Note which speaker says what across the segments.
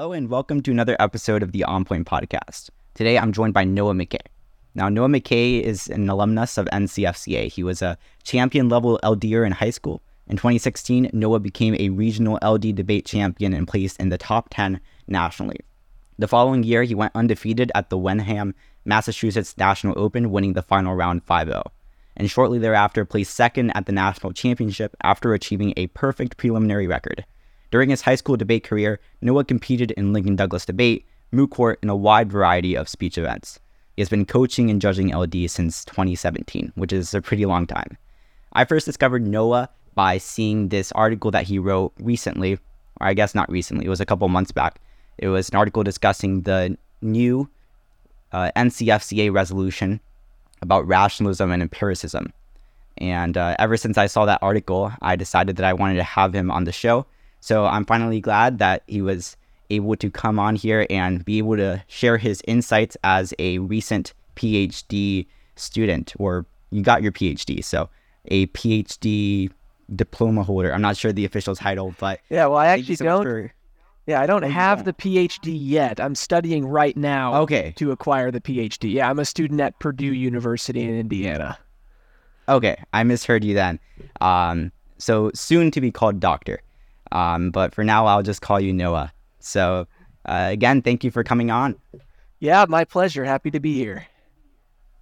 Speaker 1: Hello, and welcome to another episode of the On Point podcast. Today, I'm joined by Noah McKay. Now, Noah McKay is an alumnus of NCFCA. He was a champion level LDer in high school. In 2016, Noah became a regional LD debate champion and placed in the top 10 nationally. The following year, he went undefeated at the Wenham, Massachusetts National Open, winning the final round 5 0. And shortly thereafter, placed second at the national championship after achieving a perfect preliminary record. During his high school debate career, Noah competed in Lincoln Douglas debate, moot court, and a wide variety of speech events. He has been coaching and judging LD since 2017, which is a pretty long time. I first discovered Noah by seeing this article that he wrote recently, or I guess not recently, it was a couple months back. It was an article discussing the new uh, NCFCA resolution about rationalism and empiricism. And uh, ever since I saw that article, I decided that I wanted to have him on the show so I'm finally glad that he was able to come on here and be able to share his insights as a recent PhD student, or you got your PhD. So a PhD diploma holder. I'm not sure the official title, but
Speaker 2: yeah, well, I actually so don't. For... Yeah, I don't have the PhD yet. I'm studying right now.
Speaker 1: Okay.
Speaker 2: To acquire the PhD. Yeah, I'm a student at Purdue University in Indiana.
Speaker 1: Okay, I misheard you then. Um, so soon to be called doctor. Um, but for now, I'll just call you Noah. So uh, again, thank you for coming on.
Speaker 2: Yeah, my pleasure. Happy to be here.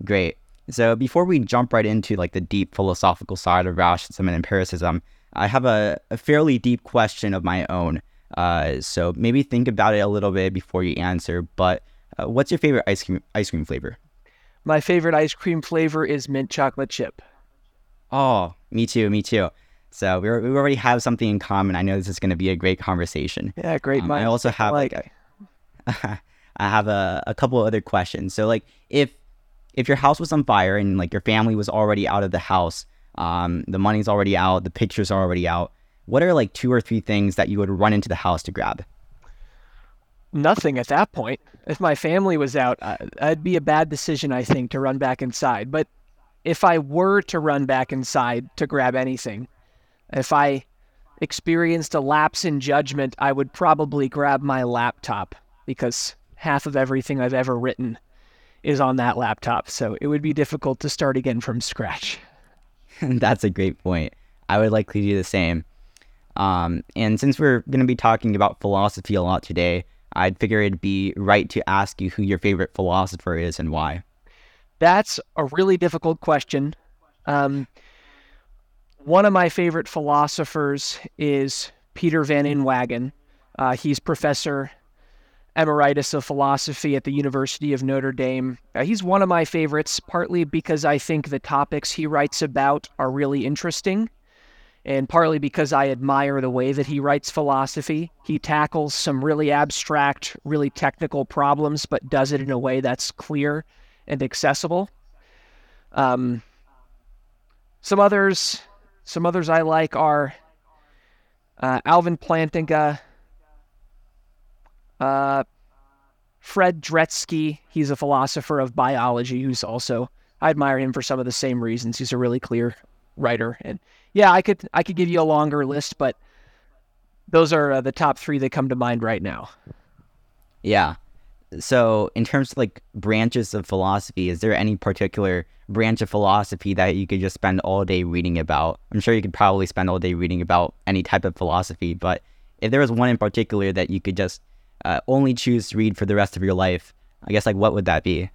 Speaker 1: Great. So before we jump right into like the deep philosophical side of rationalism and empiricism, I have a, a fairly deep question of my own. Uh, so maybe think about it a little bit before you answer. But uh, what's your favorite ice cream ice cream flavor?
Speaker 2: My favorite ice cream flavor is mint chocolate chip.
Speaker 1: Oh, me too. Me too. So we we already have something in common. I know this is going to be a great conversation.
Speaker 2: Yeah, great.
Speaker 1: Um, I also have like, I have a, a couple of other questions. So like if if your house was on fire and like your family was already out of the house, um, the money's already out, the pictures are already out. What are like two or three things that you would run into the house to grab?
Speaker 2: Nothing at that point. If my family was out, uh, it'd be a bad decision, I think, to run back inside. But if I were to run back inside to grab anything, if I experienced a lapse in judgment, I would probably grab my laptop because half of everything I've ever written is on that laptop. So it would be difficult to start again from scratch.
Speaker 1: That's a great point. I would likely do the same. Um, and since we're going to be talking about philosophy a lot today, I'd figure it'd be right to ask you who your favorite philosopher is and why.
Speaker 2: That's a really difficult question. Um, one of my favorite philosophers is Peter Van Inwagen. Uh, he's professor emeritus of philosophy at the University of Notre Dame. Uh, he's one of my favorites, partly because I think the topics he writes about are really interesting, and partly because I admire the way that he writes philosophy. He tackles some really abstract, really technical problems, but does it in a way that's clear and accessible. Um, some others some others I like are uh, Alvin Plantinga, uh, Fred Dretske. He's a philosopher of biology who's also I admire him for some of the same reasons. He's a really clear writer, and yeah, I could I could give you a longer list, but those are uh, the top three that come to mind right now.
Speaker 1: Yeah. So, in terms of like branches of philosophy, is there any particular branch of philosophy that you could just spend all day reading about. I'm sure you could probably spend all day reading about any type of philosophy, but if there was one in particular that you could just uh, only choose to read for the rest of your life, I guess like what would that be?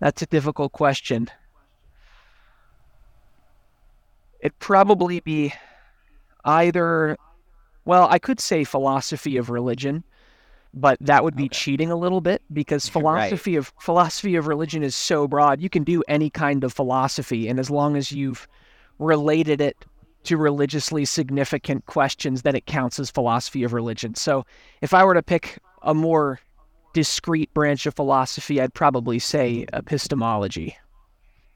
Speaker 2: That's a difficult question. It'd probably be either, well, I could say philosophy of religion but that would be okay. cheating a little bit because philosophy right. of philosophy of religion is so broad. You can do any kind of philosophy, and as long as you've related it to religiously significant questions, then it counts as philosophy of religion. So, if I were to pick a more discrete branch of philosophy, I'd probably say epistemology,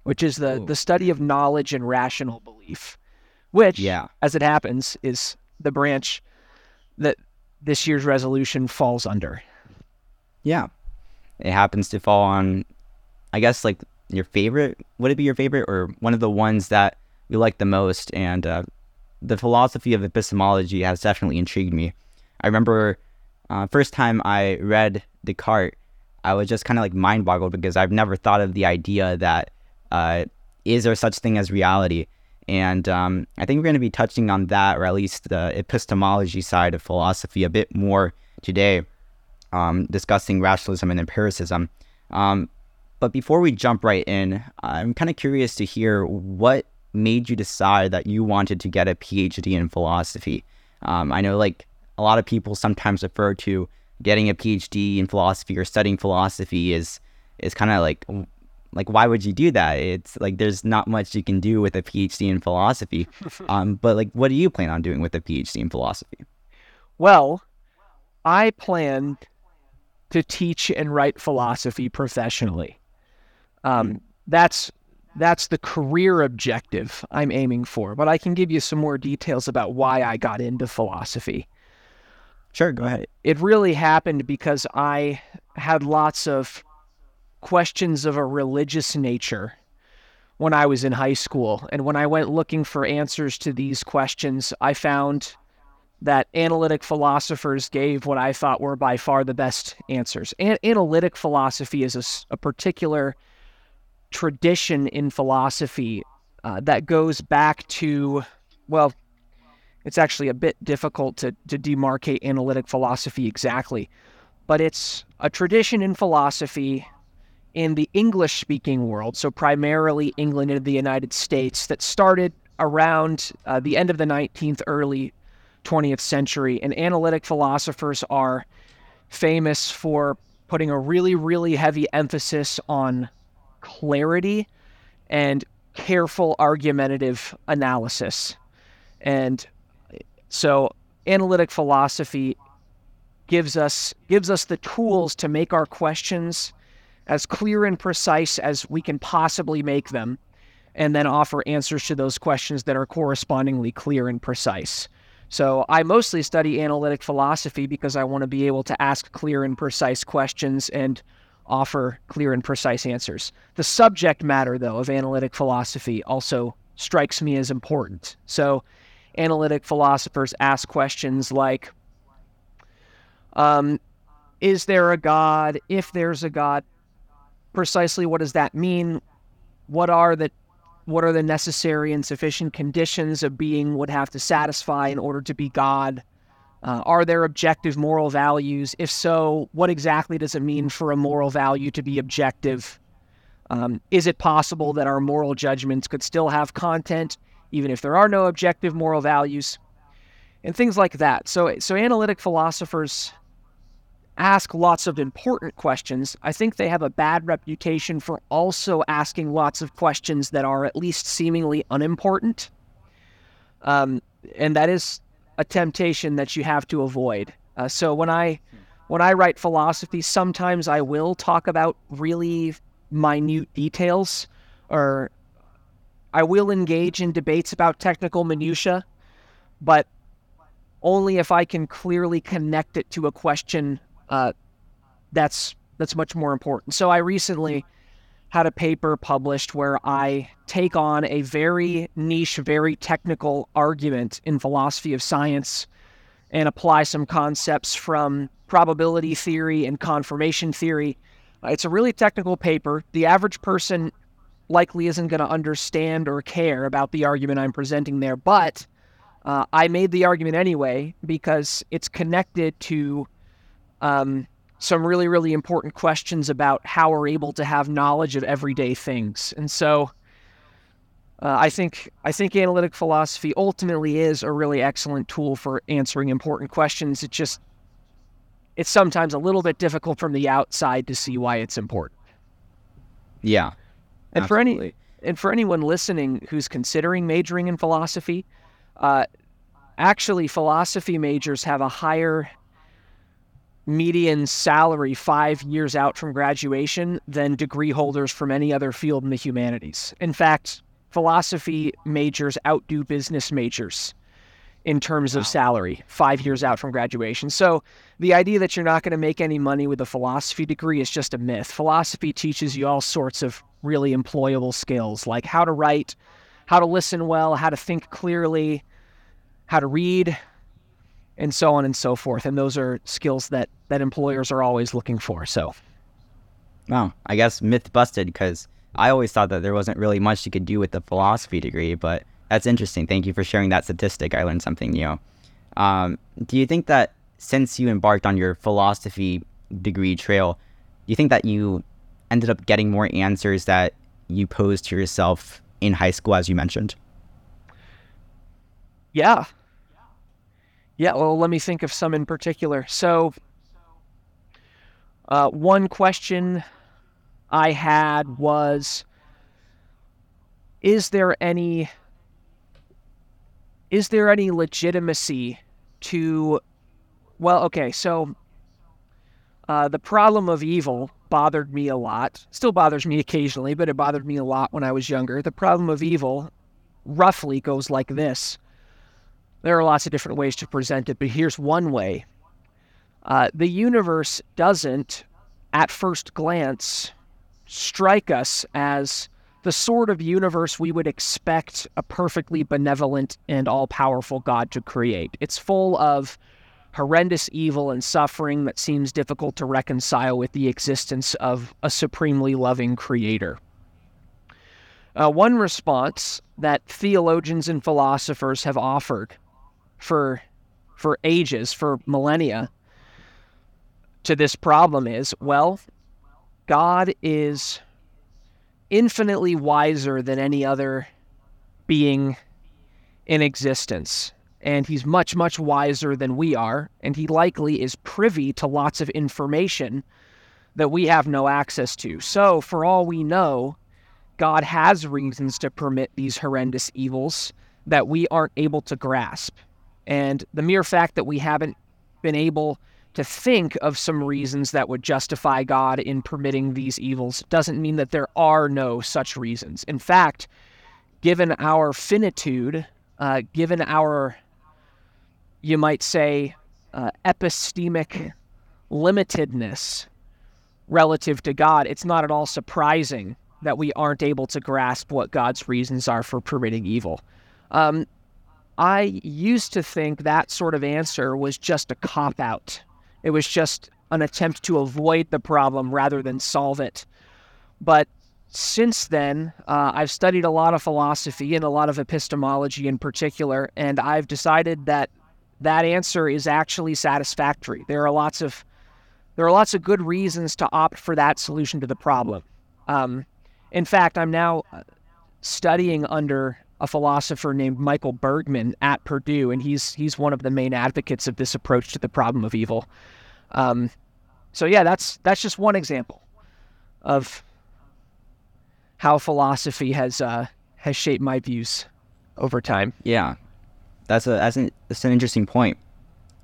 Speaker 2: which is the Ooh. the study of knowledge and rational belief, which, yeah. as it happens, is the branch that this year's resolution falls under.
Speaker 1: Yeah. It happens to fall on, I guess, like your favorite. Would it be your favorite or one of the ones that you like the most? And uh, the philosophy of epistemology has definitely intrigued me. I remember uh, first time I read Descartes, I was just kind of like mind boggled because I've never thought of the idea that uh, is there such thing as reality? And um, I think we're going to be touching on that, or at least the epistemology side of philosophy, a bit more today, um, discussing rationalism and empiricism. Um, but before we jump right in, I'm kind of curious to hear what made you decide that you wanted to get a PhD in philosophy. Um, I know, like, a lot of people sometimes refer to getting a PhD in philosophy or studying philosophy is is kind of like like why would you do that? It's like there's not much you can do with a PhD in philosophy. um, but like, what do you plan on doing with a PhD in philosophy?
Speaker 2: Well, I plan to teach and write philosophy professionally. Um, hmm. that's that's the career objective I'm aiming for. But I can give you some more details about why I got into philosophy.
Speaker 1: Sure, go ahead.
Speaker 2: It really happened because I had lots of questions of a religious nature when I was in high school. And when I went looking for answers to these questions, I found that analytic philosophers gave what I thought were by far the best answers. An- analytic philosophy is a, a, particular tradition in philosophy uh, that goes back to, well, it's actually a bit difficult to, to demarcate analytic philosophy exactly, but it's a tradition in philosophy in the English speaking world, so primarily England and the United States, that started around uh, the end of the 19th, early 20th century. And analytic philosophers are famous for putting a really, really heavy emphasis on clarity and careful argumentative analysis. And so analytic philosophy gives us gives us the tools to make our questions as clear and precise as we can possibly make them, and then offer answers to those questions that are correspondingly clear and precise. So I mostly study analytic philosophy because I want to be able to ask clear and precise questions and offer clear and precise answers. The subject matter, though, of analytic philosophy also strikes me as important. So analytic philosophers ask questions like um, Is there a God? If there's a God, precisely what does that mean? What are the what are the necessary and sufficient conditions a being would have to satisfy in order to be God? Uh, are there objective moral values? If so, what exactly does it mean for a moral value to be objective? Um, is it possible that our moral judgments could still have content even if there are no objective moral values? And things like that. So, so analytic philosophers ask lots of important questions. I think they have a bad reputation for also asking lots of questions that are at least seemingly unimportant. Um, and that is a temptation that you have to avoid. Uh, so when I when I write philosophy, sometimes I will talk about really minute details, or I will engage in debates about technical minutia, but only if I can clearly connect it to a question uh, that's that's much more important. So I recently had a paper published where I take on a very niche, very technical argument in philosophy of science and apply some concepts from probability theory and confirmation theory. It's a really technical paper. The average person likely isn't going to understand or care about the argument I'm presenting there, but uh, I made the argument anyway because it's connected to um, some really, really important questions about how we're able to have knowledge of everyday things. And so uh, I think I think analytic philosophy ultimately is a really excellent tool for answering important questions. It just it's sometimes a little bit difficult from the outside to see why it's important.
Speaker 1: Yeah.
Speaker 2: And absolutely. for any and for anyone listening who's considering majoring in philosophy, uh, actually philosophy majors have a higher median salary five years out from graduation than degree holders from any other field in the humanities. In fact, philosophy majors outdo business majors in terms wow. of salary five years out from graduation. So the idea that you're not going to make any money with a philosophy degree is just a myth. Philosophy teaches you all sorts of really employable skills like how to write, how to listen well, how to think clearly, how to read, and so on and so forth. And those are skills that that employers are always looking for. So,
Speaker 1: wow, I guess myth busted because I always thought that there wasn't really much you could do with the philosophy degree, but that's interesting. Thank you for sharing that statistic. I learned something new. Um, do you think that since you embarked on your philosophy degree trail, do you think that you ended up getting more answers that you posed to yourself in high school, as you mentioned?
Speaker 2: Yeah. Yeah, well, let me think of some in particular. So, uh, one question I had was Is there any is there any legitimacy to well okay so uh, the problem of evil bothered me a lot. Still bothers me occasionally but it bothered me a lot when i was younger. The problem of evil roughly goes like this there are lots of different ways to present it but here's one way uh, the universe doesn't at first glance strike us as the sort of universe we would expect a perfectly benevolent and all powerful God to create. It's full of horrendous evil and suffering that seems difficult to reconcile with the existence of a supremely loving creator. Uh, one response that theologians and philosophers have offered for, for ages, for millennia, to this problem is well, God is infinitely wiser than any other being in existence. And he's much, much wiser than we are. And he likely is privy to lots of information that we have no access to. So, for all we know, God has reasons to permit these horrendous evils that we aren't able to grasp. And the mere fact that we haven't been able to think of some reasons that would justify God in permitting these evils doesn't mean that there are no such reasons. In fact, given our finitude, uh, given our, you might say, uh, epistemic limitedness relative to God, it's not at all surprising that we aren't able to grasp what God's reasons are for permitting evil. Um, I used to think that sort of answer was just a cop out it was just an attempt to avoid the problem rather than solve it. But since then, uh, I've studied a lot of philosophy and a lot of epistemology in particular, and I've decided that that answer is actually satisfactory. There are lots of there are lots of good reasons to opt for that solution to the problem. Um, in fact, I'm now uh, studying under a philosopher named Michael Bergmann at Purdue, and he's he's one of the main advocates of this approach to the problem of evil. Um, so yeah, that's that's just one example of how philosophy has uh, has shaped my views over time.
Speaker 1: Yeah, that's a that's an, that's an interesting point.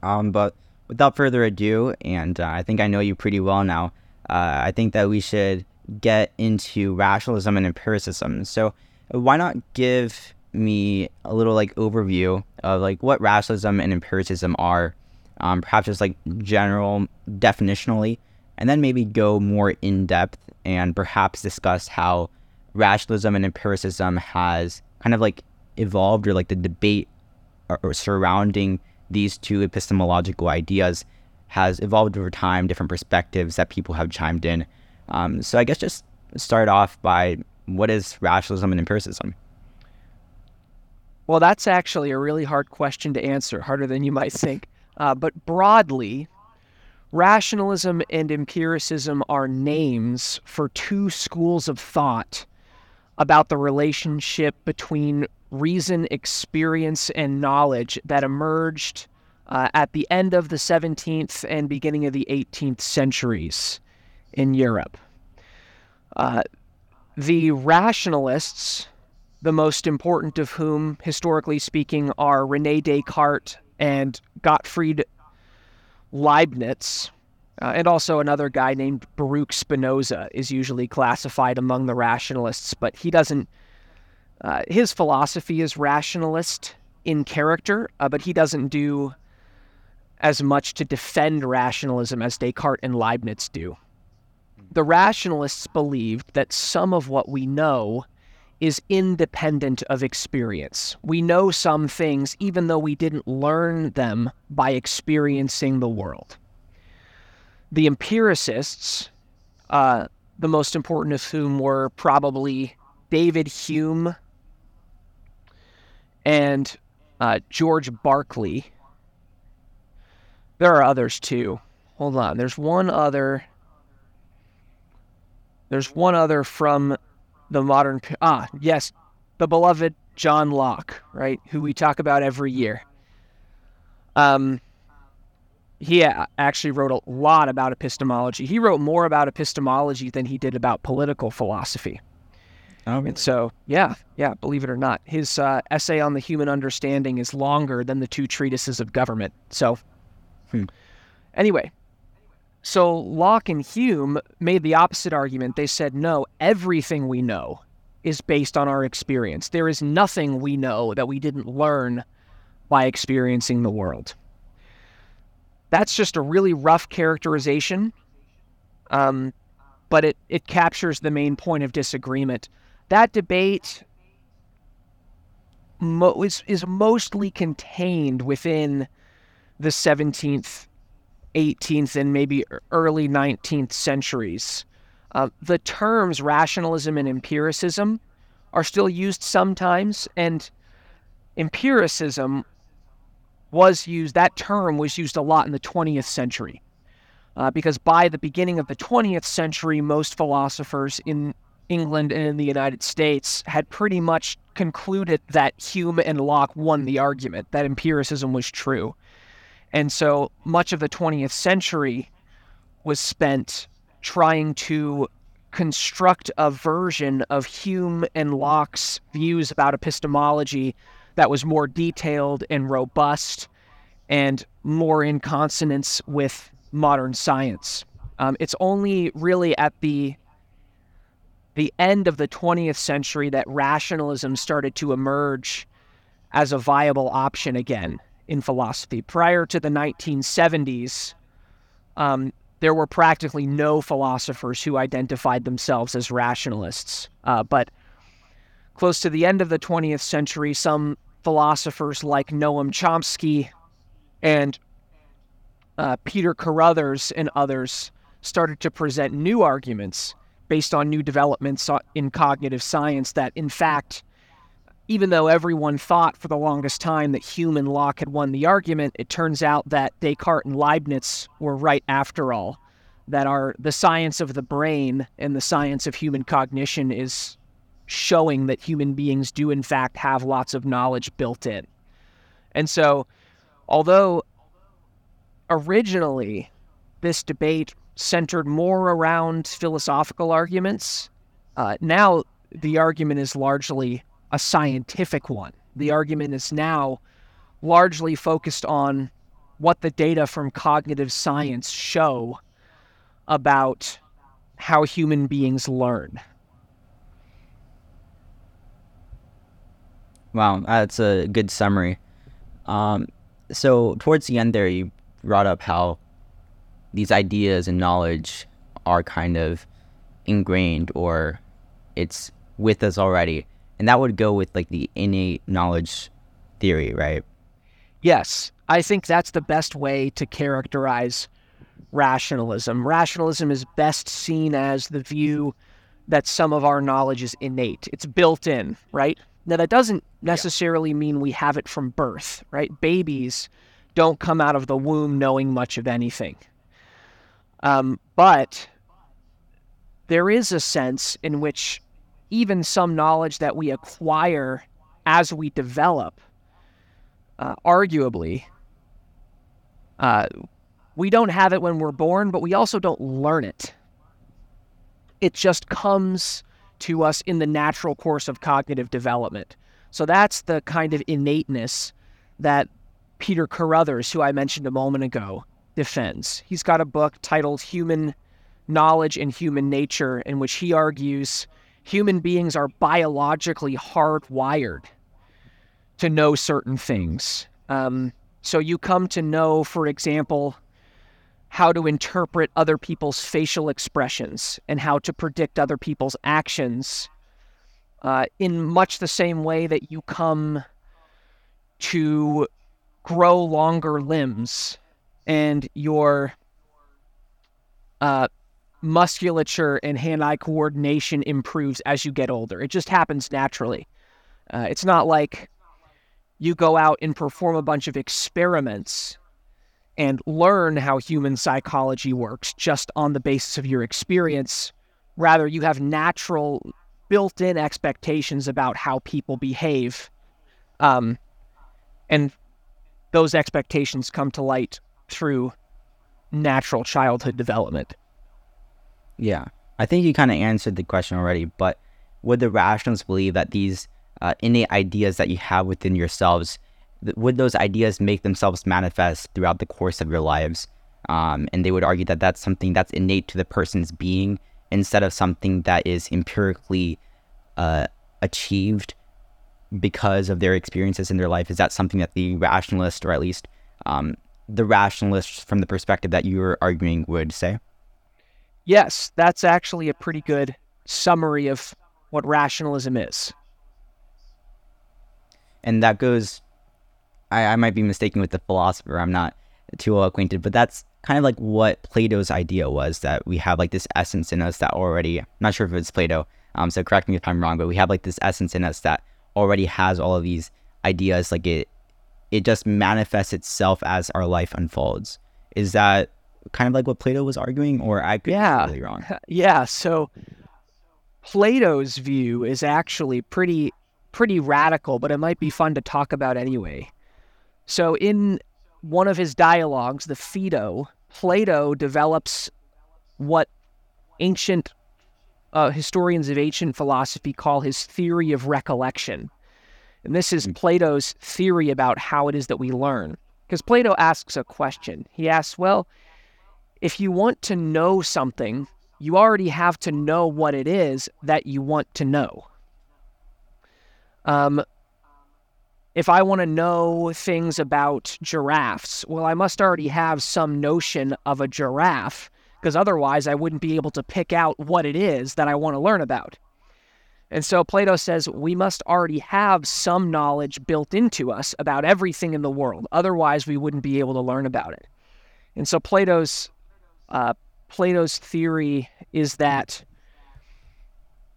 Speaker 1: Um, but without further ado, and uh, I think I know you pretty well now. Uh, I think that we should get into rationalism and empiricism. So why not give me a little like overview of like what rationalism and empiricism are, um, perhaps just like general definitionally, and then maybe go more in depth and perhaps discuss how rationalism and empiricism has kind of like evolved or like the debate or, surrounding these two epistemological ideas has evolved over time, different perspectives that people have chimed in. Um, so I guess just start off by what is rationalism and empiricism?
Speaker 2: Well, that's actually a really hard question to answer, harder than you might think. Uh, but broadly, rationalism and empiricism are names for two schools of thought about the relationship between reason, experience, and knowledge that emerged uh, at the end of the 17th and beginning of the 18th centuries in Europe. Uh, the rationalists, the most important of whom, historically speaking, are Rene Descartes and Gottfried Leibniz, uh, and also another guy named Baruch Spinoza is usually classified among the rationalists, but he doesn't. Uh, his philosophy is rationalist in character, uh, but he doesn't do as much to defend rationalism as Descartes and Leibniz do the rationalists believed that some of what we know is independent of experience. We know some things even though we didn't learn them by experiencing the world. The empiricists, uh, the most important of whom were probably David Hume and uh, George Berkeley. There are others too. Hold on. There's one other. There's one other from the modern. Ah, yes, the beloved John Locke, right? Who we talk about every year. Um, he actually wrote a lot about epistemology. He wrote more about epistemology than he did about political philosophy. Oh, really? And so, yeah, yeah, believe it or not, his uh, essay on the human understanding is longer than the two treatises of government. So, hmm. anyway, so Locke and Hume made the opposite argument. They said, no, everything we know is based on our experience. There is nothing we know that we didn't learn by experiencing the world. That's just a really rough characterization, um, but it, it captures the main point of disagreement. That debate mo- is, is mostly contained within the 17th 18th and maybe early 19th centuries. Uh, the terms rationalism and empiricism are still used sometimes, and empiricism was used, that term was used a lot in the 20th century. Uh, because by the beginning of the 20th century, most philosophers in England and in the United States had pretty much concluded that Hume and Locke won the argument, that empiricism was true. And so much of the 20th century was spent trying to construct a version of Hume and Locke's views about epistemology that was more detailed and robust and more in consonance with modern science. Um, it's only really at the the end of the 20th century that rationalism started to emerge as a viable option again in philosophy. Prior to the 1970s, um, there were practically no philosophers who identified themselves as rationalists. Uh, but close to the end of the 20th century, some philosophers like Noam Chomsky and uh, Peter Carruthers and others started to present new arguments based on new developments in cognitive science that, in fact, even though everyone thought for the longest time that Hume and Locke had won the argument, it turns out that Descartes and Leibniz were right after all. That our the science of the brain and the science of human cognition is showing that human beings do in fact have lots of knowledge built in. And so, although originally this debate centered more around philosophical arguments, uh, now the argument is largely a scientific one. The argument is now largely focused on what the data from cognitive science show about how human beings learn.
Speaker 1: Wow, that's a good summary. Um, so, towards the end there, you brought up how these ideas and knowledge are kind of ingrained or it's with us already and that would go with like the innate knowledge theory, right?
Speaker 2: Yes, I think that's the best way to characterize rationalism. Rationalism is best seen as the view that some of our knowledge is innate, it's built in, right? Now, that doesn't necessarily mean we have it from birth, right? Babies don't come out of the womb knowing much of anything. Um, but there is a sense in which even some knowledge that we acquire as we develop, uh, arguably, uh, we don't have it when we're born, but we also don't learn it. It just comes to us in the natural course of cognitive development. So that's the kind of innateness that Peter Carruthers, who I mentioned a moment ago, defends. He's got a book titled Human Knowledge and Human Nature, in which he argues human beings are biologically hardwired to know certain things. Um, so you come to know, for example, how to interpret other people's facial expressions and how to predict other people's actions uh, in much the same way that you come to grow longer limbs and your uh, musculature and hand eye coordination improves as you get older. It just happens naturally. Uh, it's not like you go out and perform a bunch of experiments and learn how human psychology works just on the basis of your experience. Rather, you have natural, built in expectations about how people behave. Um, and those expectations come to light through natural childhood development.
Speaker 1: Yeah. I think you kind of answered the question already, but would the rationalists believe that these uh, innate ideas that you have within yourselves, th- would those ideas make themselves manifest throughout the course of your lives? Um, and they would argue that that's something that's innate to the person's being instead of something that is empirically uh, achieved because of their experiences in their life. Is that something that the rationalist, or at least um, the rationalist from the perspective that you're arguing, would say?
Speaker 2: Yes, that's actually a pretty good summary of what rationalism is.
Speaker 1: And that goes I, I might be mistaken with the philosopher i'm not too well acquainted but that's kind of like what plato's idea was that we have like this essence in us that already i'm not sure if it's plato um, so correct me if i'm wrong but we have like this essence in us that already has all of these ideas like it it just manifests itself as our life unfolds. Is that kind of like what plato was arguing or i could
Speaker 2: yeah.
Speaker 1: be really wrong
Speaker 2: yeah so plato's view is actually pretty pretty radical, but it might be fun to talk about anyway. So, in one of his dialogues, the Phaedo, Plato develops what ancient uh, historians of ancient philosophy call his theory of recollection. And this is hmm. Plato's theory about how it is that we learn. Because Plato asks a question. He asks, well, if you want to know something, you already have to know what it is that you want to know. Um, if I want to know things about giraffes, well, I must already have some notion of a giraffe, because otherwise I wouldn't be able to pick out what it is that I want to learn about. And so Plato says we must already have some knowledge built into us about everything in the world. Otherwise, we wouldn't be able to learn about it. And so Plato's uh, Plato's theory is that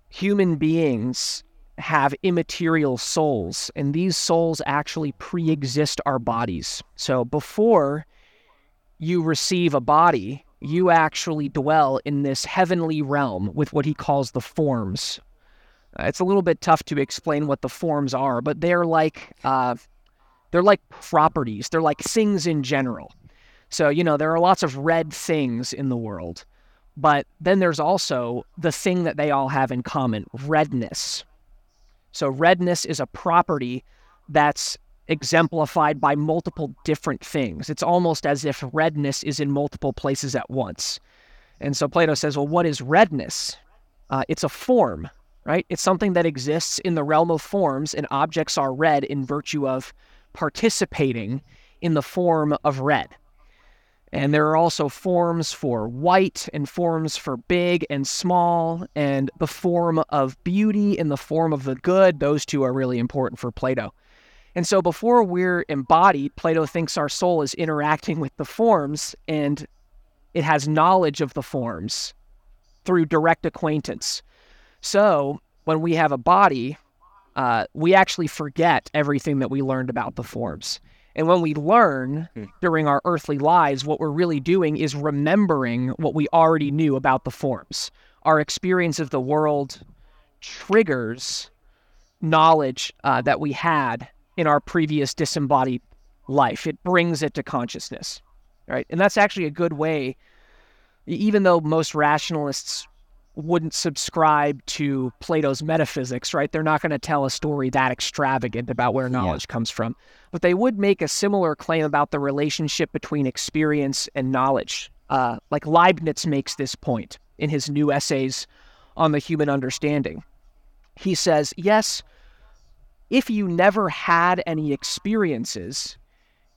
Speaker 2: human beings have immaterial souls, and these souls actually pre exist our bodies. So before you receive a body, you actually dwell in this heavenly realm with what he calls the forms. Uh, it's a little bit tough to explain what the forms are, but they're like uh, they're like properties. They're like things in general. So you know there are lots of red things in the world, but then there's also the thing that they all have in common: redness. So redness is a property that's exemplified by multiple different things. It's almost as if redness is in multiple places at once. And so Plato says, well, what is redness? Uh, it's a form, right? It's something that exists in the realm of forms, and objects are red in virtue of participating in the form of red. And there are also forms for white and forms for big and small, and the form of beauty and the form of the good. Those two are really important for Plato. And so before we're embodied, Plato thinks our soul is interacting with the forms and it has knowledge of the forms through direct acquaintance. So when we have a body, uh, we actually forget everything that we learned about the forms. And when we learn hmm. during our earthly lives, what we're really doing is remembering what we already knew about the forms. Our experience of the world triggers knowledge uh, that we had in our previous disembodied life. It brings it to consciousness, right? And that's actually a good way, even though most rationalists wouldn't subscribe to Plato's metaphysics, right? They're not going to tell a story that extravagant about where knowledge yeah. comes from. But they would make a similar claim about the relationship between experience and knowledge. Uh, like Leibniz makes this point in his new essays on the human understanding. He says, yes, if you never had any experiences,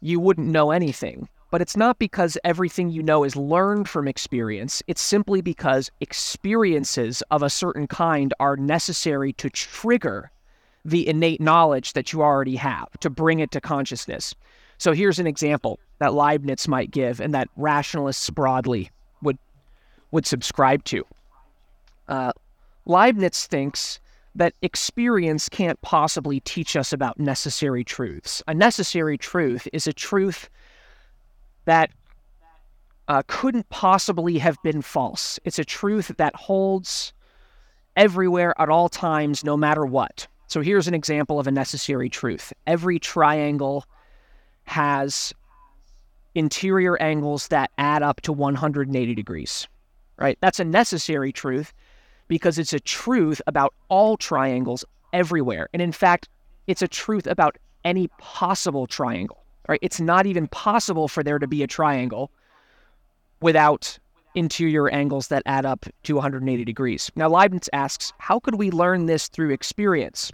Speaker 2: you wouldn't know anything. But it's not because everything you know is learned from experience. It's simply because experiences of a certain kind are necessary to trigger the innate knowledge that you already have, to bring it to consciousness. So here's an example that Leibniz might give and that rationalists broadly would would subscribe to. Uh, Leibniz thinks that experience can't possibly teach us about necessary truths. A necessary truth is a truth that uh, couldn't possibly have been false. It's a truth that holds everywhere at all times, no matter what. So here's an example of a necessary truth every triangle has interior angles that add up to 180 degrees, right? That's a necessary truth because it's a truth about all triangles everywhere. And in fact, it's a truth about any possible triangle right? It's not even possible for there to be a triangle without interior angles that add up to 180 degrees. Now, Leibniz asks, how could we learn this through experience?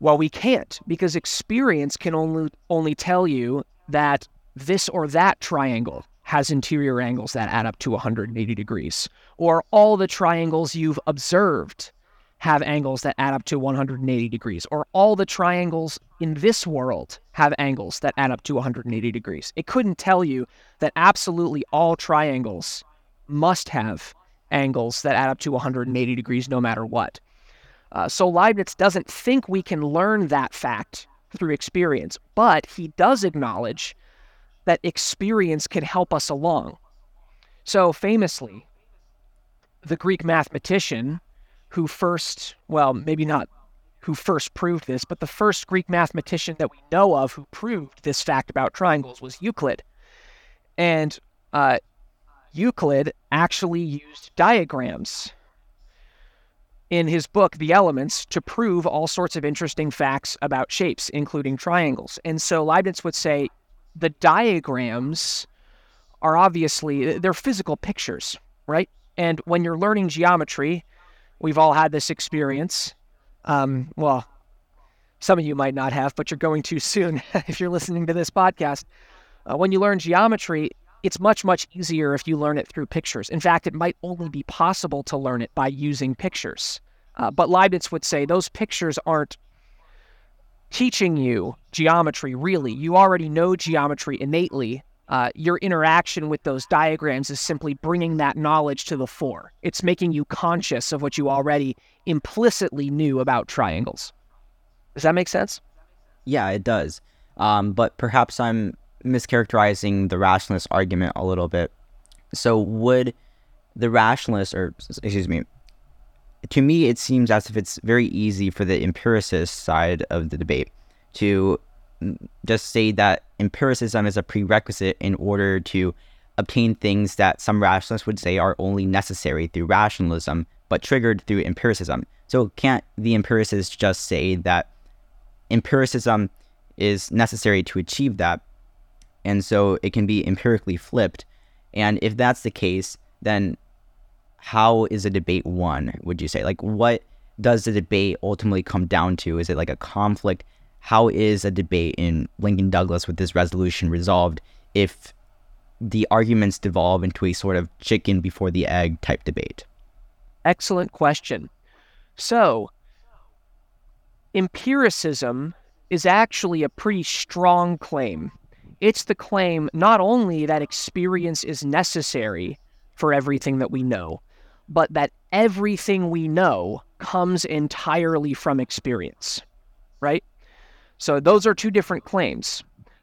Speaker 2: Well, we can't because experience can only only tell you that this or that triangle has interior angles that add up to 180 degrees, or all the triangles you've observed have angles that add up to 180 degrees, or all the triangles in this world have angles that add up to 180 degrees. It couldn't tell you that absolutely all triangles must have angles that add up to 180 degrees no matter what. Uh, so Leibniz doesn't think we can learn that fact through experience, but he does acknowledge that experience can help us along. So famously, the Greek mathematician who first, well, maybe not who first proved this, but the first Greek mathematician that we know of who proved this fact about triangles was Euclid. And uh, Euclid actually used diagrams in his book, The Elements, to prove all sorts of interesting facts about shapes, including triangles. And so Leibniz would say the diagrams are obviously, they're physical pictures, right? And when you're learning geometry, We've all had this experience. Um, well, some of you might not have, but you're going too soon if you're listening to this podcast. Uh, when you learn geometry, it's much, much easier if you learn it through pictures. In fact, it might only be possible to learn it by using pictures. Uh, but Leibniz would say those pictures aren't teaching you geometry, really. You already know geometry innately uh, your interaction with those diagrams is simply bringing that knowledge to the fore. It's making you conscious of what you already implicitly knew about triangles. Does that make sense?
Speaker 1: Yeah, it does. Um, but perhaps I'm mischaracterizing the rationalist argument a little bit. So, would the rationalist, or excuse me, to me, it seems as if it's very easy for the empiricist side of the debate to just say that empiricism is a prerequisite in order to obtain things that some rationalists would say are only necessary through rationalism, but triggered through empiricism. So, can't the empiricists just say that empiricism is necessary to achieve that? And so it can be empirically flipped. And if that's the case, then how is a debate won, would you say? Like, what does the debate ultimately come down to? Is it like a conflict how is a debate in Lincoln Douglas with this resolution resolved if the arguments devolve into a sort of chicken before the egg type debate?
Speaker 2: Excellent question. So, empiricism is actually a pretty strong claim. It's the claim not only that experience is necessary for everything that we know, but that everything we know comes entirely from experience, right? So those are two different claims.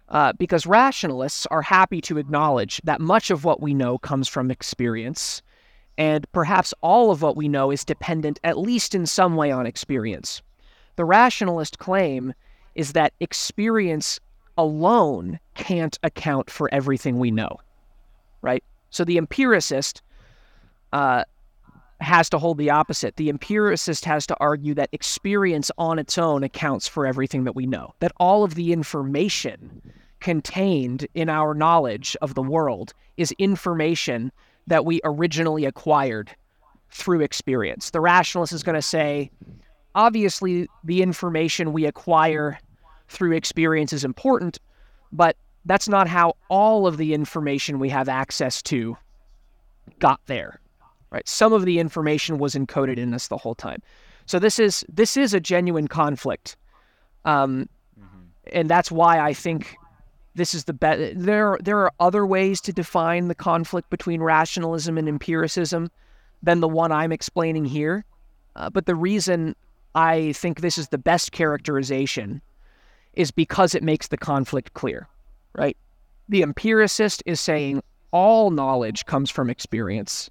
Speaker 2: Uh, because rationalists are happy to acknowledge that much of what we know comes from experience, and perhaps all of what we know is dependent, at least in some way, on experience. The rationalist claim is that experience alone can't account for everything we know, right? So the empiricist uh, has to hold the opposite. The empiricist has to argue that experience on its own accounts for everything that we know, that all of the information contained in our knowledge of the world is information that we originally acquired through experience. The rationalist is going to say, obviously, the information we acquire through experience is important, but that's not how all of the information we have access to got there. Right? Some of the information was encoded in us the whole time. So this is this is a genuine conflict. Um, mm-hmm. and that's why I think this is the best. There, there are other ways to define the conflict between rationalism and empiricism than the one I'm explaining here. Uh, but the reason I think this is the best characterization is because it makes the conflict clear, right? The empiricist is saying all knowledge comes from experience.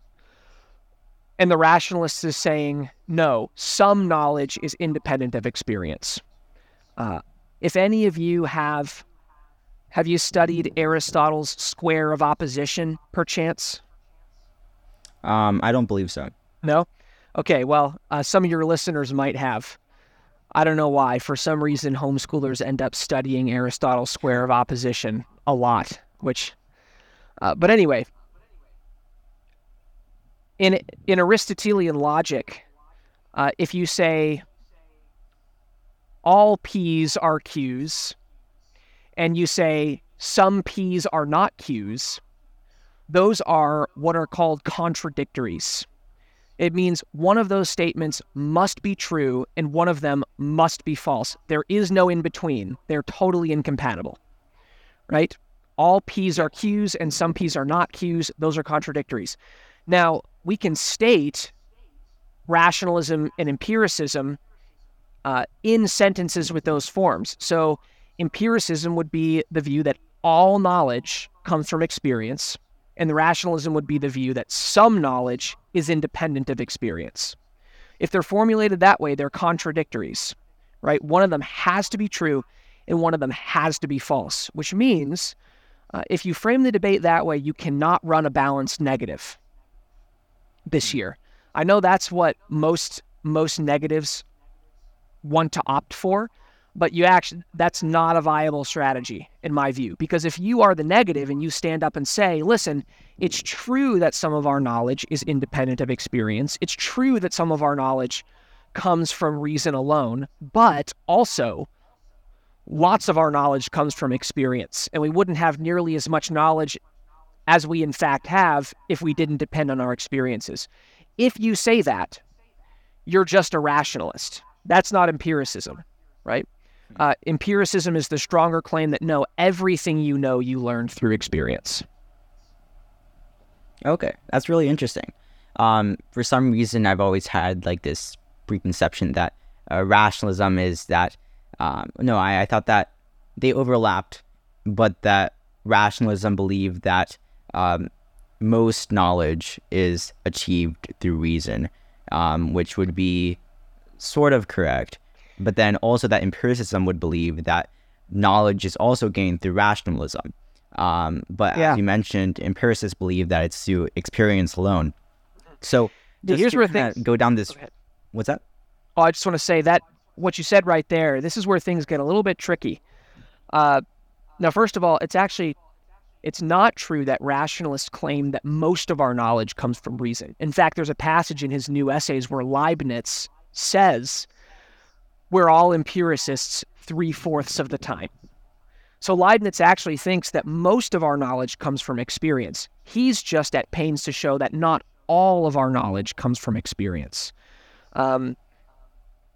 Speaker 2: And the rationalist is saying, no, some knowledge is independent of experience. Uh, if any of you have have you studied Aristotle's square of opposition, perchance?
Speaker 1: Um, I don't believe so.
Speaker 2: No? Okay, well, uh, some of your listeners might have. I don't know why. For some reason, homeschoolers end up studying Aristotle's square of opposition a lot, which, uh, but anyway, in, in Aristotelian logic, uh, if you say all P's are Q's, and you say some P's are not Q's, those are what are called contradictories. It means one of those statements must be true and one of them must be false. There is no in between. They're totally incompatible, right? All P's are Q's and some P's are not Q's. Those are contradictories. Now, we can state rationalism and empiricism uh, in sentences with those forms. So empiricism would be the view that all knowledge comes from experience, and the rationalism would be the view that some knowledge is independent of experience. If they're formulated that way, they're contradictories, right? One of them has to be true and one of them has to be false, which means uh, if you frame the debate that way, you cannot run a balanced negative this year. I know that's what most most negatives want to opt for, but you actually that's not a viable strategy in my view. Because if you are the negative and you stand up and say listen it's true that some of our knowledge is independent of experience. It's true that some of our knowledge comes from reason alone but also lots of our knowledge comes from experience. And we wouldn't have nearly as much knowledge as we in fact have if we didn't depend on our experiences. If you say that you're just a rationalist. That's not empiricism right uh, empiricism is the stronger claim that no, everything you know you learned through experience.
Speaker 1: Okay, that's really interesting. Um, for some reason, I've always had like this preconception that uh, rationalism is that. Um, no, I, I thought that they overlapped, but that rationalism believed that um, most knowledge is achieved through reason, um, which would be sort of correct but then also that empiricism would believe that knowledge is also gained through rationalism. Um, but yeah. as you mentioned, empiricists believe that it's through experience alone. So
Speaker 2: here's where things
Speaker 1: go down this. Go what's that?
Speaker 2: Oh, I just want to say that what you said right there. This is where things get a little bit tricky. Uh, now, first of all, it's actually it's not true that rationalists claim that most of our knowledge comes from reason. In fact, there's a passage in his new essays where Leibniz says we're all empiricists three fourths of the time. So Leibniz actually thinks that most of our knowledge comes from experience. He's just at pains to show that not all of our knowledge comes from experience. Um,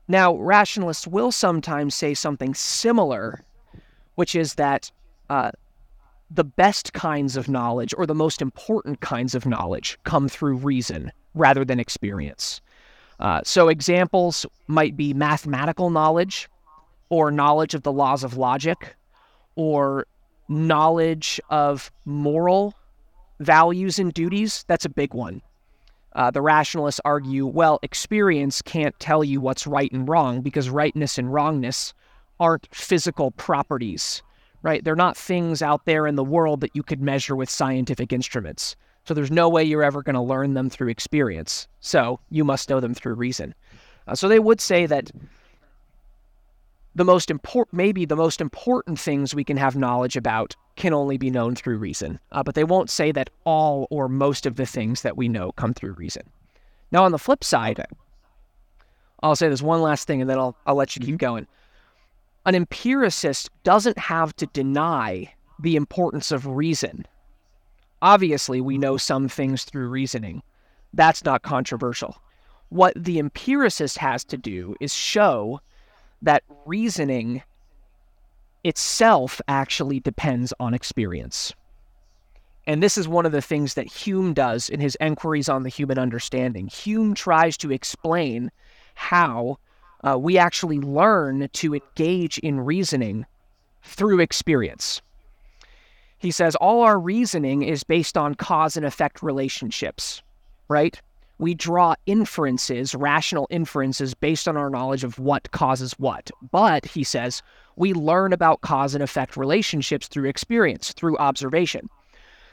Speaker 2: now, rationalists will sometimes say something similar, which is that uh, the best kinds of knowledge or the most important kinds of knowledge come through reason rather than experience. Uh, so, examples might be mathematical knowledge, or knowledge of the laws of logic, or knowledge of moral values and duties. That's a big one. Uh, the rationalists argue well, experience can't tell you what's right and wrong because rightness and wrongness aren't physical properties, right? They're not things out there in the world that you could measure with scientific instruments. So there's no way you're ever going to learn them through experience. So you must know them through reason. Uh, so they would say that the most important, maybe the most important things we can have knowledge about can only be known through reason. Uh, but they won't say that all or most of the things that we know come through reason. Now, on the flip side. I'll say this one last thing and then I'll, I'll let you keep mm-hmm. going. An empiricist doesn't have to deny the importance of reason. Obviously, we know some things through reasoning. That's not controversial. What the empiricist has to do is show that reasoning itself actually depends on experience. And this is one of the things that Hume does in his Enquiries on the Human Understanding. Hume tries to explain how uh, we actually learn to engage in reasoning through experience. He says all our reasoning is based on cause and effect relationships, right? We draw inferences, rational inferences, based on our knowledge of what causes what. But, he says, we learn about cause and effect relationships through experience, through observation.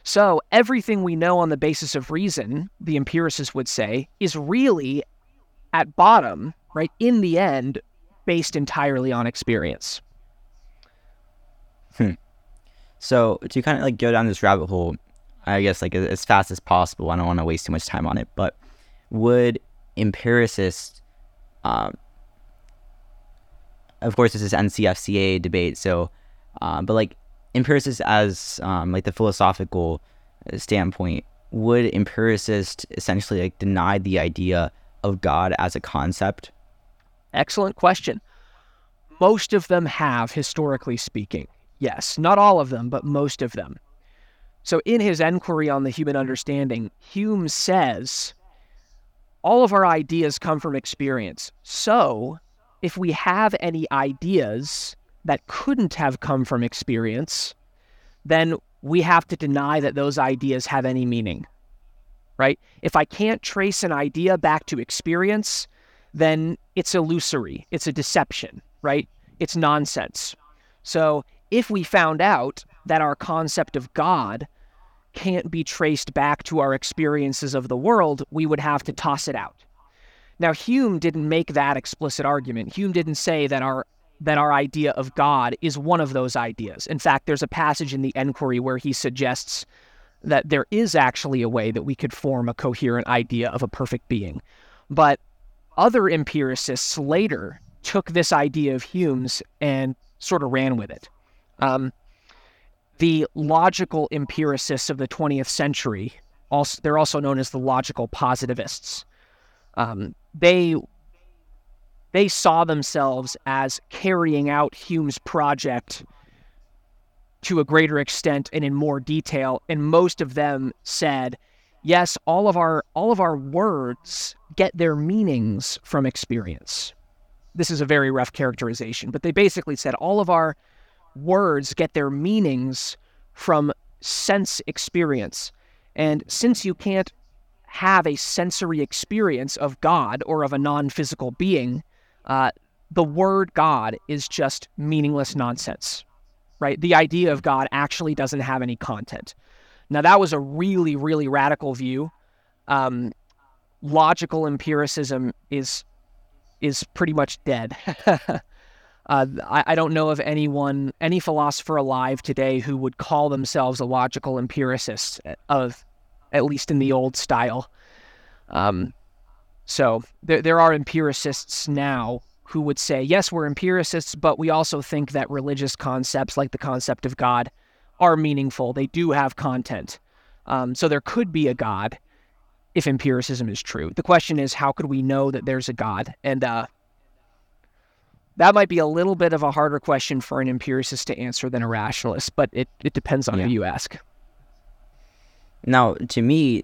Speaker 2: So, everything we know on the basis of reason, the empiricist would say, is really at bottom, right, in the end, based entirely on experience.
Speaker 1: So, to kind of like go down this rabbit hole, I guess like as fast as possible, I don't want to waste too much time on it, but would empiricists, um, of course, this is NCFCA debate, so, uh, but like empiricists as um, like the philosophical standpoint, would empiricists essentially like deny the idea of God as a concept?
Speaker 2: Excellent question. Most of them have, historically speaking. Yes, not all of them, but most of them. So, in his Enquiry on the Human Understanding, Hume says all of our ideas come from experience. So, if we have any ideas that couldn't have come from experience, then we have to deny that those ideas have any meaning, right? If I can't trace an idea back to experience, then it's illusory, it's a deception, right? It's nonsense. So if we found out that our concept of God can't be traced back to our experiences of the world, we would have to toss it out. Now, Hume didn't make that explicit argument. Hume didn't say that our that our idea of God is one of those ideas. In fact, there's a passage in the Enquiry where he suggests that there is actually a way that we could form a coherent idea of a perfect being. But other empiricists later took this idea of Hume's and sort of ran with it. Um, the logical empiricists of the 20th century, also, they're also known as the logical positivists. Um, they they saw themselves as carrying out Hume's project to a greater extent and in more detail and most of them said yes all of our all of our words get their meanings from experience this is a very rough characterization but they basically said all of our words get their meanings from sense experience and since you can't have a sensory experience of god or of a non-physical being uh, the word God is just meaningless nonsense, right? The idea of God actually doesn't have any content. Now, that was a really, really radical view. Um, logical empiricism is is pretty much dead. uh, I, I, don't know of anyone, any philosopher alive today who would call themselves a logical empiricist, uh, of at least in the old style. Um, so there, there are empiricists now who would say, yes, we're empiricists, but we also think that religious concepts like the concept of God are meaningful. They do have content. Um, so there could be a God if empiricism is true. The question is, how could we know that there's a God? And uh, that might be a little bit of a harder question for an empiricist to answer than a rationalist, but it, it depends on yeah. who you ask.
Speaker 1: Now, to me,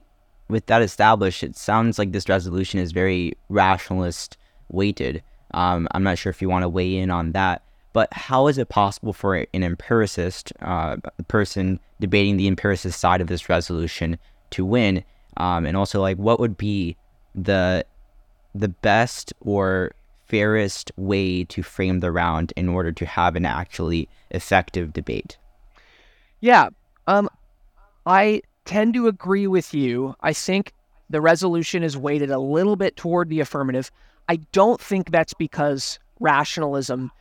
Speaker 1: with that established, it sounds like this resolution is very rationalist weighted. Um, I'm not sure if you want to weigh in on that, but how is it possible for an empiricist, uh, person debating the empiricist side of this resolution, to win? Um, and also, like, what would be the the best or fairest way to frame the round in order to have an actually effective debate?
Speaker 2: Yeah, um, I tend to agree with you. I think the resolution is weighted a little bit toward the affirmative. I don't think that's because rationalism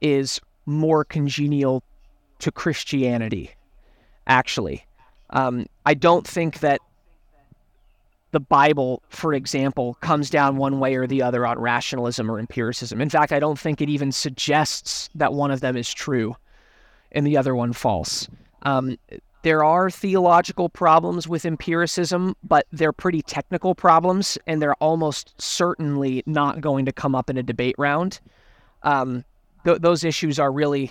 Speaker 2: is more congenial to Christianity, actually. Um, I don't think that the Bible, for example, comes down one way or the other on rationalism or empiricism. In fact, I don't think it even suggests that one of them is true and the other one false. Um, there are theological problems with empiricism, but they're pretty technical problems, and they're almost certainly not going to come up in a debate round. Um, th- those issues are really,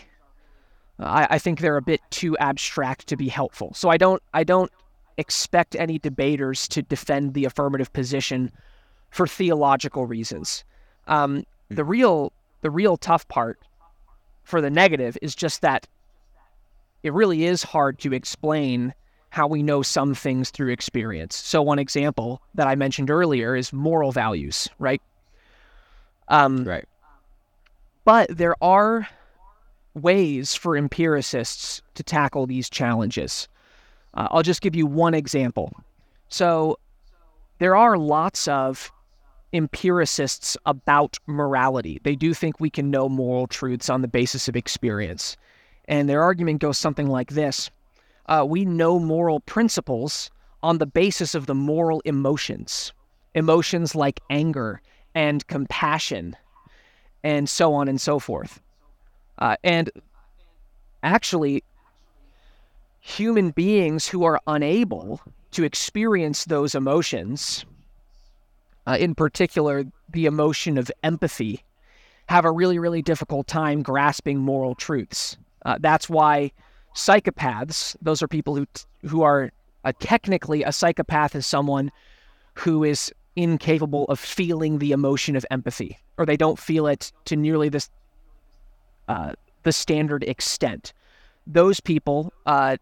Speaker 2: I-, I think they're a bit too abstract to be helpful. So I don't, I don't expect any debaters to defend the affirmative position for theological reasons. Um, the real, the real tough part for the negative is just that it really is hard to explain how we know some things through experience. So one example that I mentioned earlier is moral values, right?
Speaker 1: Um, right.
Speaker 2: But there are ways for empiricists to tackle these challenges. Uh, I'll just give you one example. So there are lots of empiricists about morality. They do think we can know moral truths on the basis of experience. And their argument goes something like this uh, We know moral principles on the basis of the moral emotions, emotions like anger and compassion, and so on and so forth. Uh, and actually, human beings who are unable to experience those emotions, uh, in particular the emotion of empathy, have a really, really difficult time grasping moral truths. Uh, that's why psychopaths, those are people who who are uh, technically a psychopath is someone who is incapable of feeling the emotion of empathy, or they don't feel it to nearly this uh, the standard extent. Those people uh,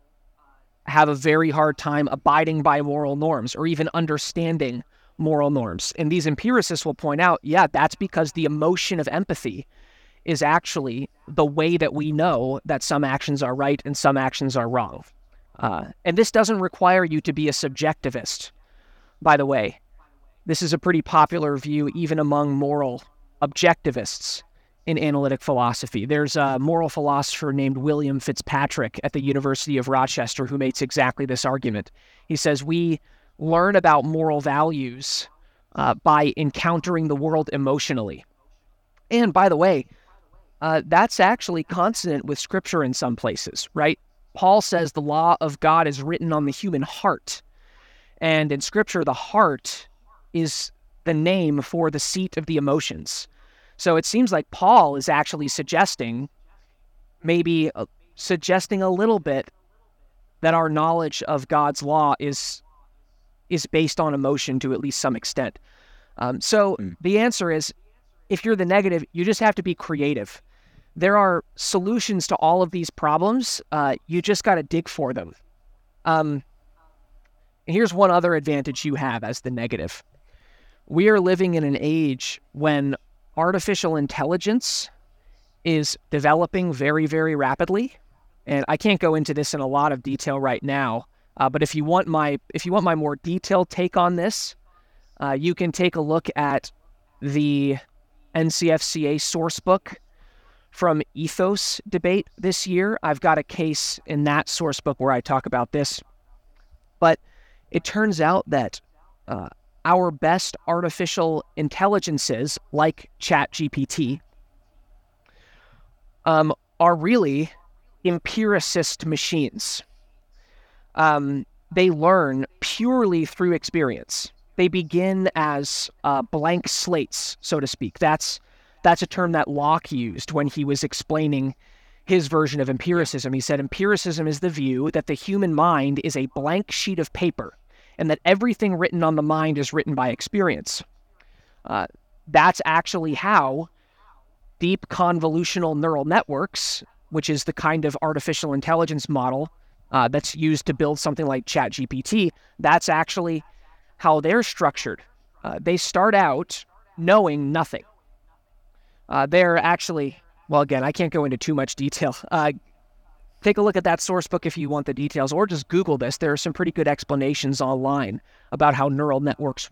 Speaker 2: have a very hard time abiding by moral norms or even understanding moral norms. And these empiricists will point out, yeah, that's because the emotion of empathy is actually the way that we know that some actions are right and some actions are wrong. Uh, and this doesn't require you to be a subjectivist, by the way. This is a pretty popular view even among moral objectivists in analytic philosophy. There's a moral philosopher named William Fitzpatrick at the University of Rochester who makes exactly this argument. He says, We learn about moral values uh, by encountering the world emotionally. And by the way, uh, that's actually consonant with scripture in some places, right? Paul says the law of God is written on the human heart. And in scripture, the heart is the name for the seat of the emotions. So it seems like Paul is actually suggesting, maybe uh, suggesting a little bit, that our knowledge of God's law is is based on emotion to at least some extent. Um, so mm. the answer is, if you're the negative, you just have to be creative there are solutions to all of these problems. Uh, you just got to dig for them. Um, here's one other advantage you have as the negative. We are living in an age when artificial intelligence is developing very, very rapidly. And I can't go into this in a lot of detail right now. Uh, but if you want my if you want my more detailed take on this, uh, you can take a look at the NCFCA source book from ethos debate this year. I've got a case in that source book where I talk about this. But it turns out that uh, our best artificial intelligences, like ChatGPT, um, are really empiricist machines. Um, they learn purely through experience. They begin as uh, blank slates, so to speak. That's that's a term that Locke used when he was explaining his version of empiricism. He said empiricism is the view that the human mind is a blank sheet of paper and that everything written on the mind is written by experience. Uh, that's actually how deep convolutional neural networks, which is the kind of artificial intelligence model uh, that's used to build something like ChatGPT, that's actually how they're structured. Uh, they start out knowing nothing. Uh, they're actually, well, again, I can't go into too much detail. Take a look at that source book if you want the details, or just Google this. There are some pretty good explanations online about how neural networks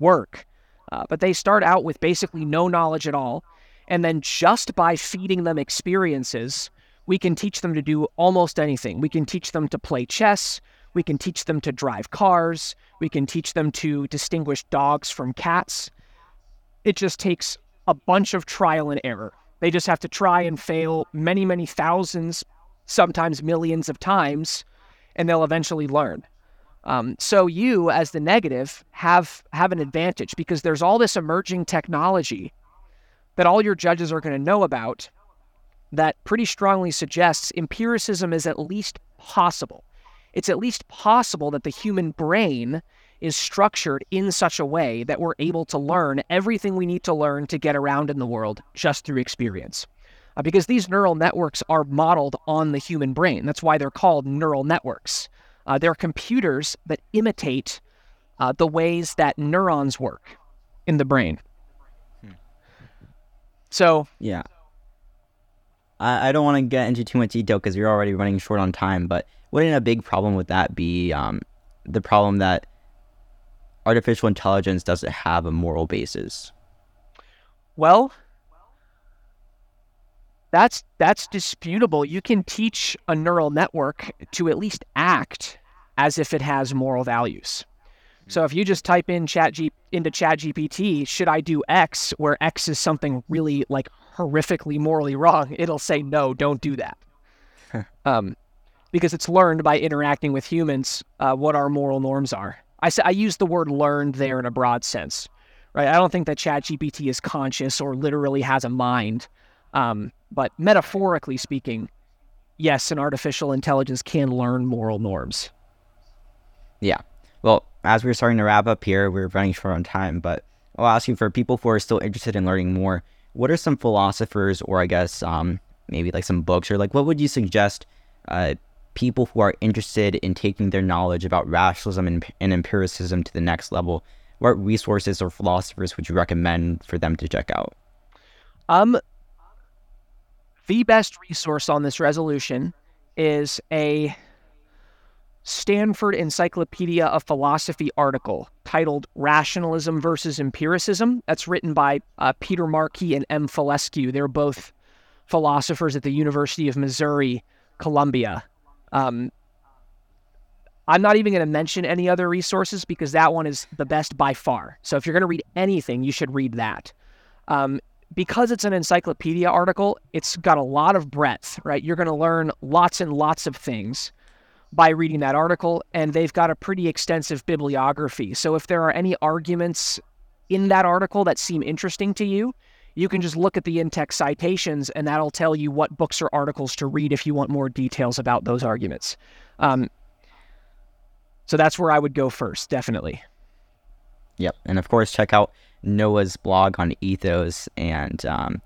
Speaker 2: work. Uh, but they start out with basically no knowledge at all. And then just by feeding them experiences, we can teach them to do almost anything. We can teach them to play chess. We can teach them to drive cars. We can teach them to distinguish dogs from cats. It just takes a bunch of trial and error. They just have to try and fail many, many thousands, sometimes millions of times, and they'll eventually learn. Um, so you, as the negative, have have an advantage because there's all this emerging technology that all your judges are going to know about that pretty strongly suggests empiricism is at least possible. It's at least possible that the human brain is structured in such a way that we're able to learn everything we need to learn to get around in the world just through experience. Uh, because these neural networks are modeled on the human brain. That's why they're called neural networks. Uh, they're computers that imitate uh, the ways that neurons work in the brain. Hmm. So,
Speaker 1: yeah. I, I don't want to get into too much detail because you're already running short on time, but wouldn't a big problem with that be um, the problem that artificial intelligence doesn't have a moral basis?
Speaker 2: Well, that's that's disputable. You can teach a neural network to at least act as if it has moral values. So if you just type in chat G, into chat GPT, should I do X where X is something really like horrifically morally wrong, it'll say no, don't do that. um, because it's learned by interacting with humans uh, what our moral norms are. I, I use the word learned there in a broad sense, right? I don't think that ChatGPT is conscious or literally has a mind. Um, but metaphorically speaking, yes, an artificial intelligence can learn moral norms.
Speaker 1: Yeah. Well, as we're starting to wrap up here, we're running short on time, but I'll ask you for people who are still interested in learning more, what are some philosophers or I guess um, maybe like some books or like what would you suggest uh, people who are interested in taking their knowledge about rationalism and, and empiricism to the next level? What resources or philosophers would you recommend for them to check out?
Speaker 2: Um, the best resource on this resolution is a Stanford Encyclopedia of Philosophy article titled Rationalism versus Empiricism. That's written by uh, Peter Markie and M. Folescu. They're both philosophers at the University of Missouri, Columbia. Um, I'm not even going to mention any other resources because that one is the best by far. So if you're going to read anything, you should read that. Um, because it's an encyclopedia article, it's got a lot of breadth, right? You're going to learn lots and lots of things by reading that article, and they've got a pretty extensive bibliography. So if there are any arguments in that article that seem interesting to you, you can just look at the in-text citations, and that'll tell you what books or articles to read if you want more details about those arguments. Um, so that's where I would go first, definitely.
Speaker 1: Yep, and of course, check out Noah's blog on ethos, and um,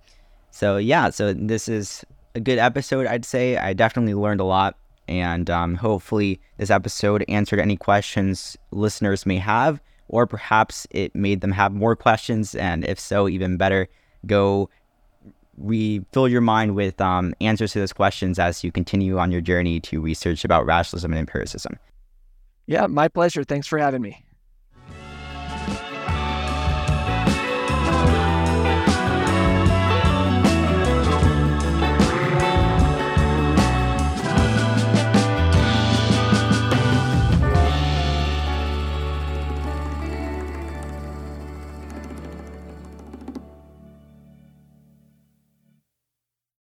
Speaker 1: so yeah, so this is a good episode. I'd say I definitely learned a lot. And um, hopefully, this episode answered any questions listeners may have, or perhaps it made them have more questions. And if so, even better, go refill your mind with um, answers to those questions as you continue on your journey to research about rationalism and empiricism.
Speaker 2: Yeah, my pleasure. Thanks for having me.